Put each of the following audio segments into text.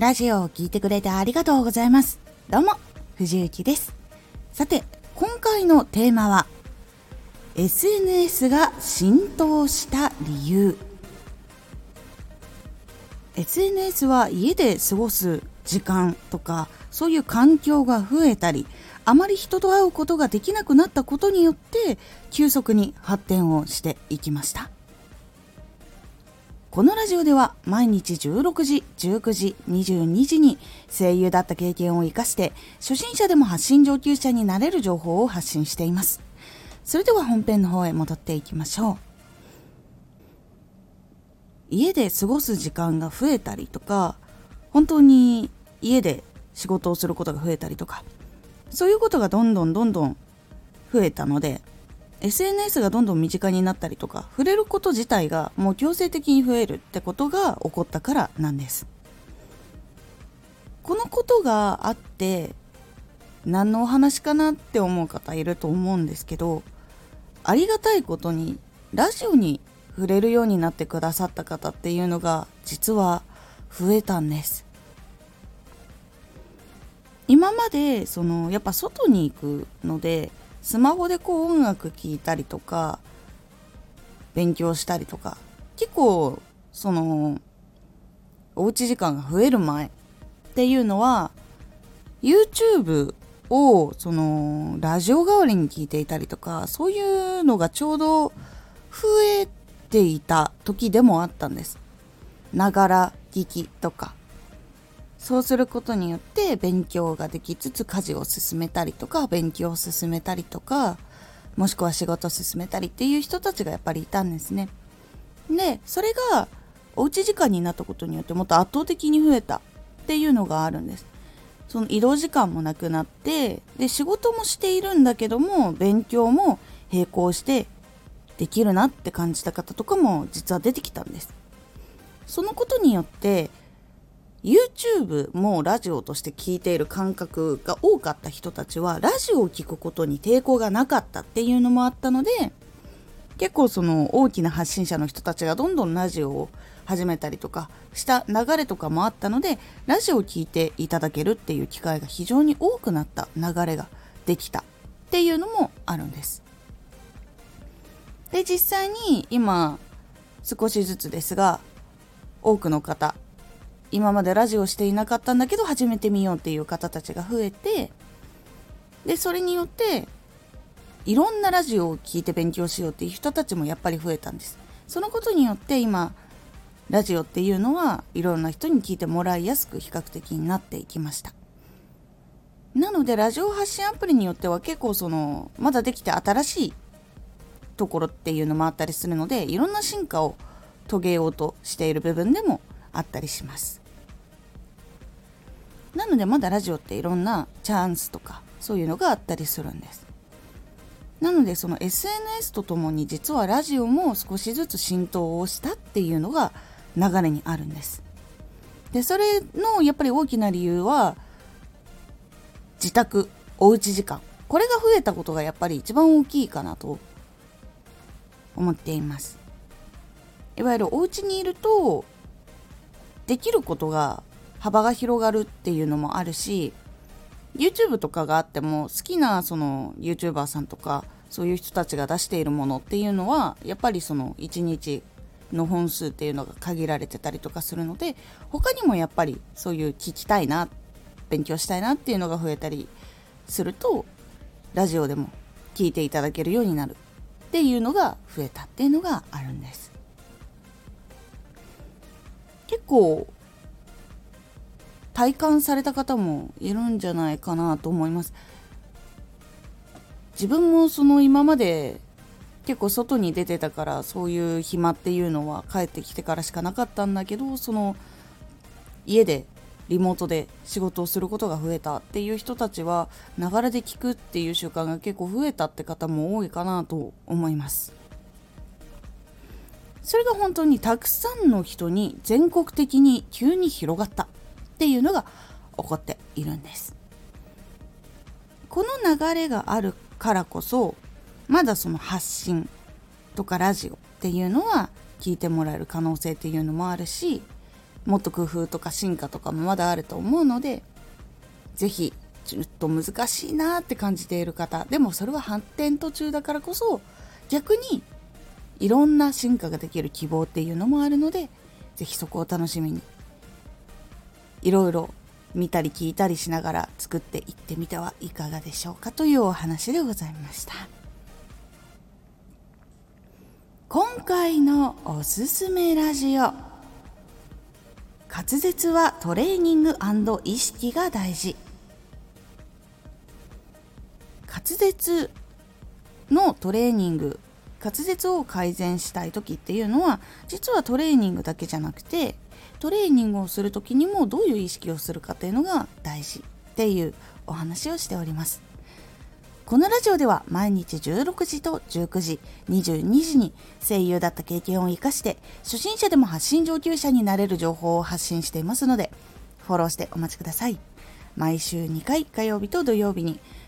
ラジオを聴いてくれてありがとうございます。どうも、藤幸です。さて、今回のテーマは、SNS が浸透した理由。SNS は家で過ごす時間とか、そういう環境が増えたり、あまり人と会うことができなくなったことによって、急速に発展をしていきました。このラジオでは毎日16時、19時、22時に声優だった経験を活かして初心者でも発信上級者になれる情報を発信しています。それでは本編の方へ戻っていきましょう。家で過ごす時間が増えたりとか、本当に家で仕事をすることが増えたりとか、そういうことがどんどんどんどん増えたので、SNS がどんどん身近になったりとか触れること自体がもう強制的に増えるってことが起こったからなんです。このことがあって何のお話かなって思う方いると思うんですけどありがたいことにラジオに触れるようになってくださった方っていうのが実は増えたんです。今までそのやっぱ外に行くのでスマホでこう音楽聴いたりとか勉強したりとか結構そのおうち時間が増える前っていうのは YouTube をそのラジオ代わりに聞いていたりとかそういうのがちょうど増えていた時でもあったんです。ながら聞きとかそうすることによって勉強ができつつ家事を進めたりとか勉強を進めたりとかもしくは仕事を進めたりっていう人たちがやっぱりいたんですね。でそれがおうち時間になったことによってもっと圧倒的に増えたっていうのがあるんです。その移動時間もなくなってで仕事もしているんだけども勉強も並行してできるなって感じた方とかも実は出てきたんです。そのことによって YouTube もラジオとして聞いている感覚が多かった人たちはラジオを聞くことに抵抗がなかったっていうのもあったので結構その大きな発信者の人たちがどんどんラジオを始めたりとかした流れとかもあったのでラジオを聴いていただけるっていう機会が非常に多くなった流れができたっていうのもあるんです。で実際に今少しずつですが多くの方今までラジオしていなかったんだけど始めてみようっていう方たちが増えてでそれによっていろんなラジオを聴いて勉強しようっていう人たちもやっぱり増えたんです。そのことによって今ラジオっていうのはいろんな人に聞いてもらいやすく比較的になっていきました。なのでラジオ発信アプリによっては結構そのまだできて新しいところっていうのもあったりするのでいろんな進化を遂げようとしている部分でもあったりします。なのでまだラジオっていろんなチャンスとかそういうのがあったりするんです。なのでその SNS とともに実はラジオも少しずつ浸透をしたっていうのが流れにあるんです。でそれのやっぱり大きな理由は自宅おうち時間。これが増えたことがやっぱり一番大きいかなと思っています。いわゆるお家にいるとできることが幅が広がるっていうのもあるし YouTube とかがあっても好きなその YouTuber さんとかそういう人たちが出しているものっていうのはやっぱりその1日の本数っていうのが限られてたりとかするので他にもやっぱりそういう聞きたいな勉強したいなっていうのが増えたりするとラジオでも聞いていただけるようになるっていうのが増えたっていうのがあるんです。結構体感された方もいるんじゃないかなと思います。自分もその今まで結構外に出てたからそういう暇っていうのは帰ってきてからしかなかったんだけどその家でリモートで仕事をすることが増えたっていう人たちはながらで聞くっていう習慣が結構増えたって方も多いかなと思います。それが本当にたくさんの人に全国的に急に広がった。っていうのが起こっているんです。この流れがあるからこそまだその発信とかラジオっていうのは聞いてもらえる可能性っていうのもあるしもっと工夫とか進化とかもまだあると思うので是非ちょっと難しいなって感じている方でもそれは発展途中だからこそ逆にいろんな進化ができる希望っていうのもあるので是非そこを楽しみにいろいろ見たり聞いたりしながら作っていってみてはいかがでしょうかというお話でございました。今回のおすすめラジオ。滑舌はトレーニング意識が大事。滑舌のトレーニング滑舌を改善したい時っていうのは実はトレーニングだけじゃなくてトレーニングをする時にもどういう意識をするかっていうのが大事っていうお話をしておりますこのラジオでは毎日16時と19時、22時に声優だった経験を活かして初心者でも発信上級者になれる情報を発信していますのでフォローしてお待ちください。毎週2回火曜日と土曜日に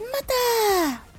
また。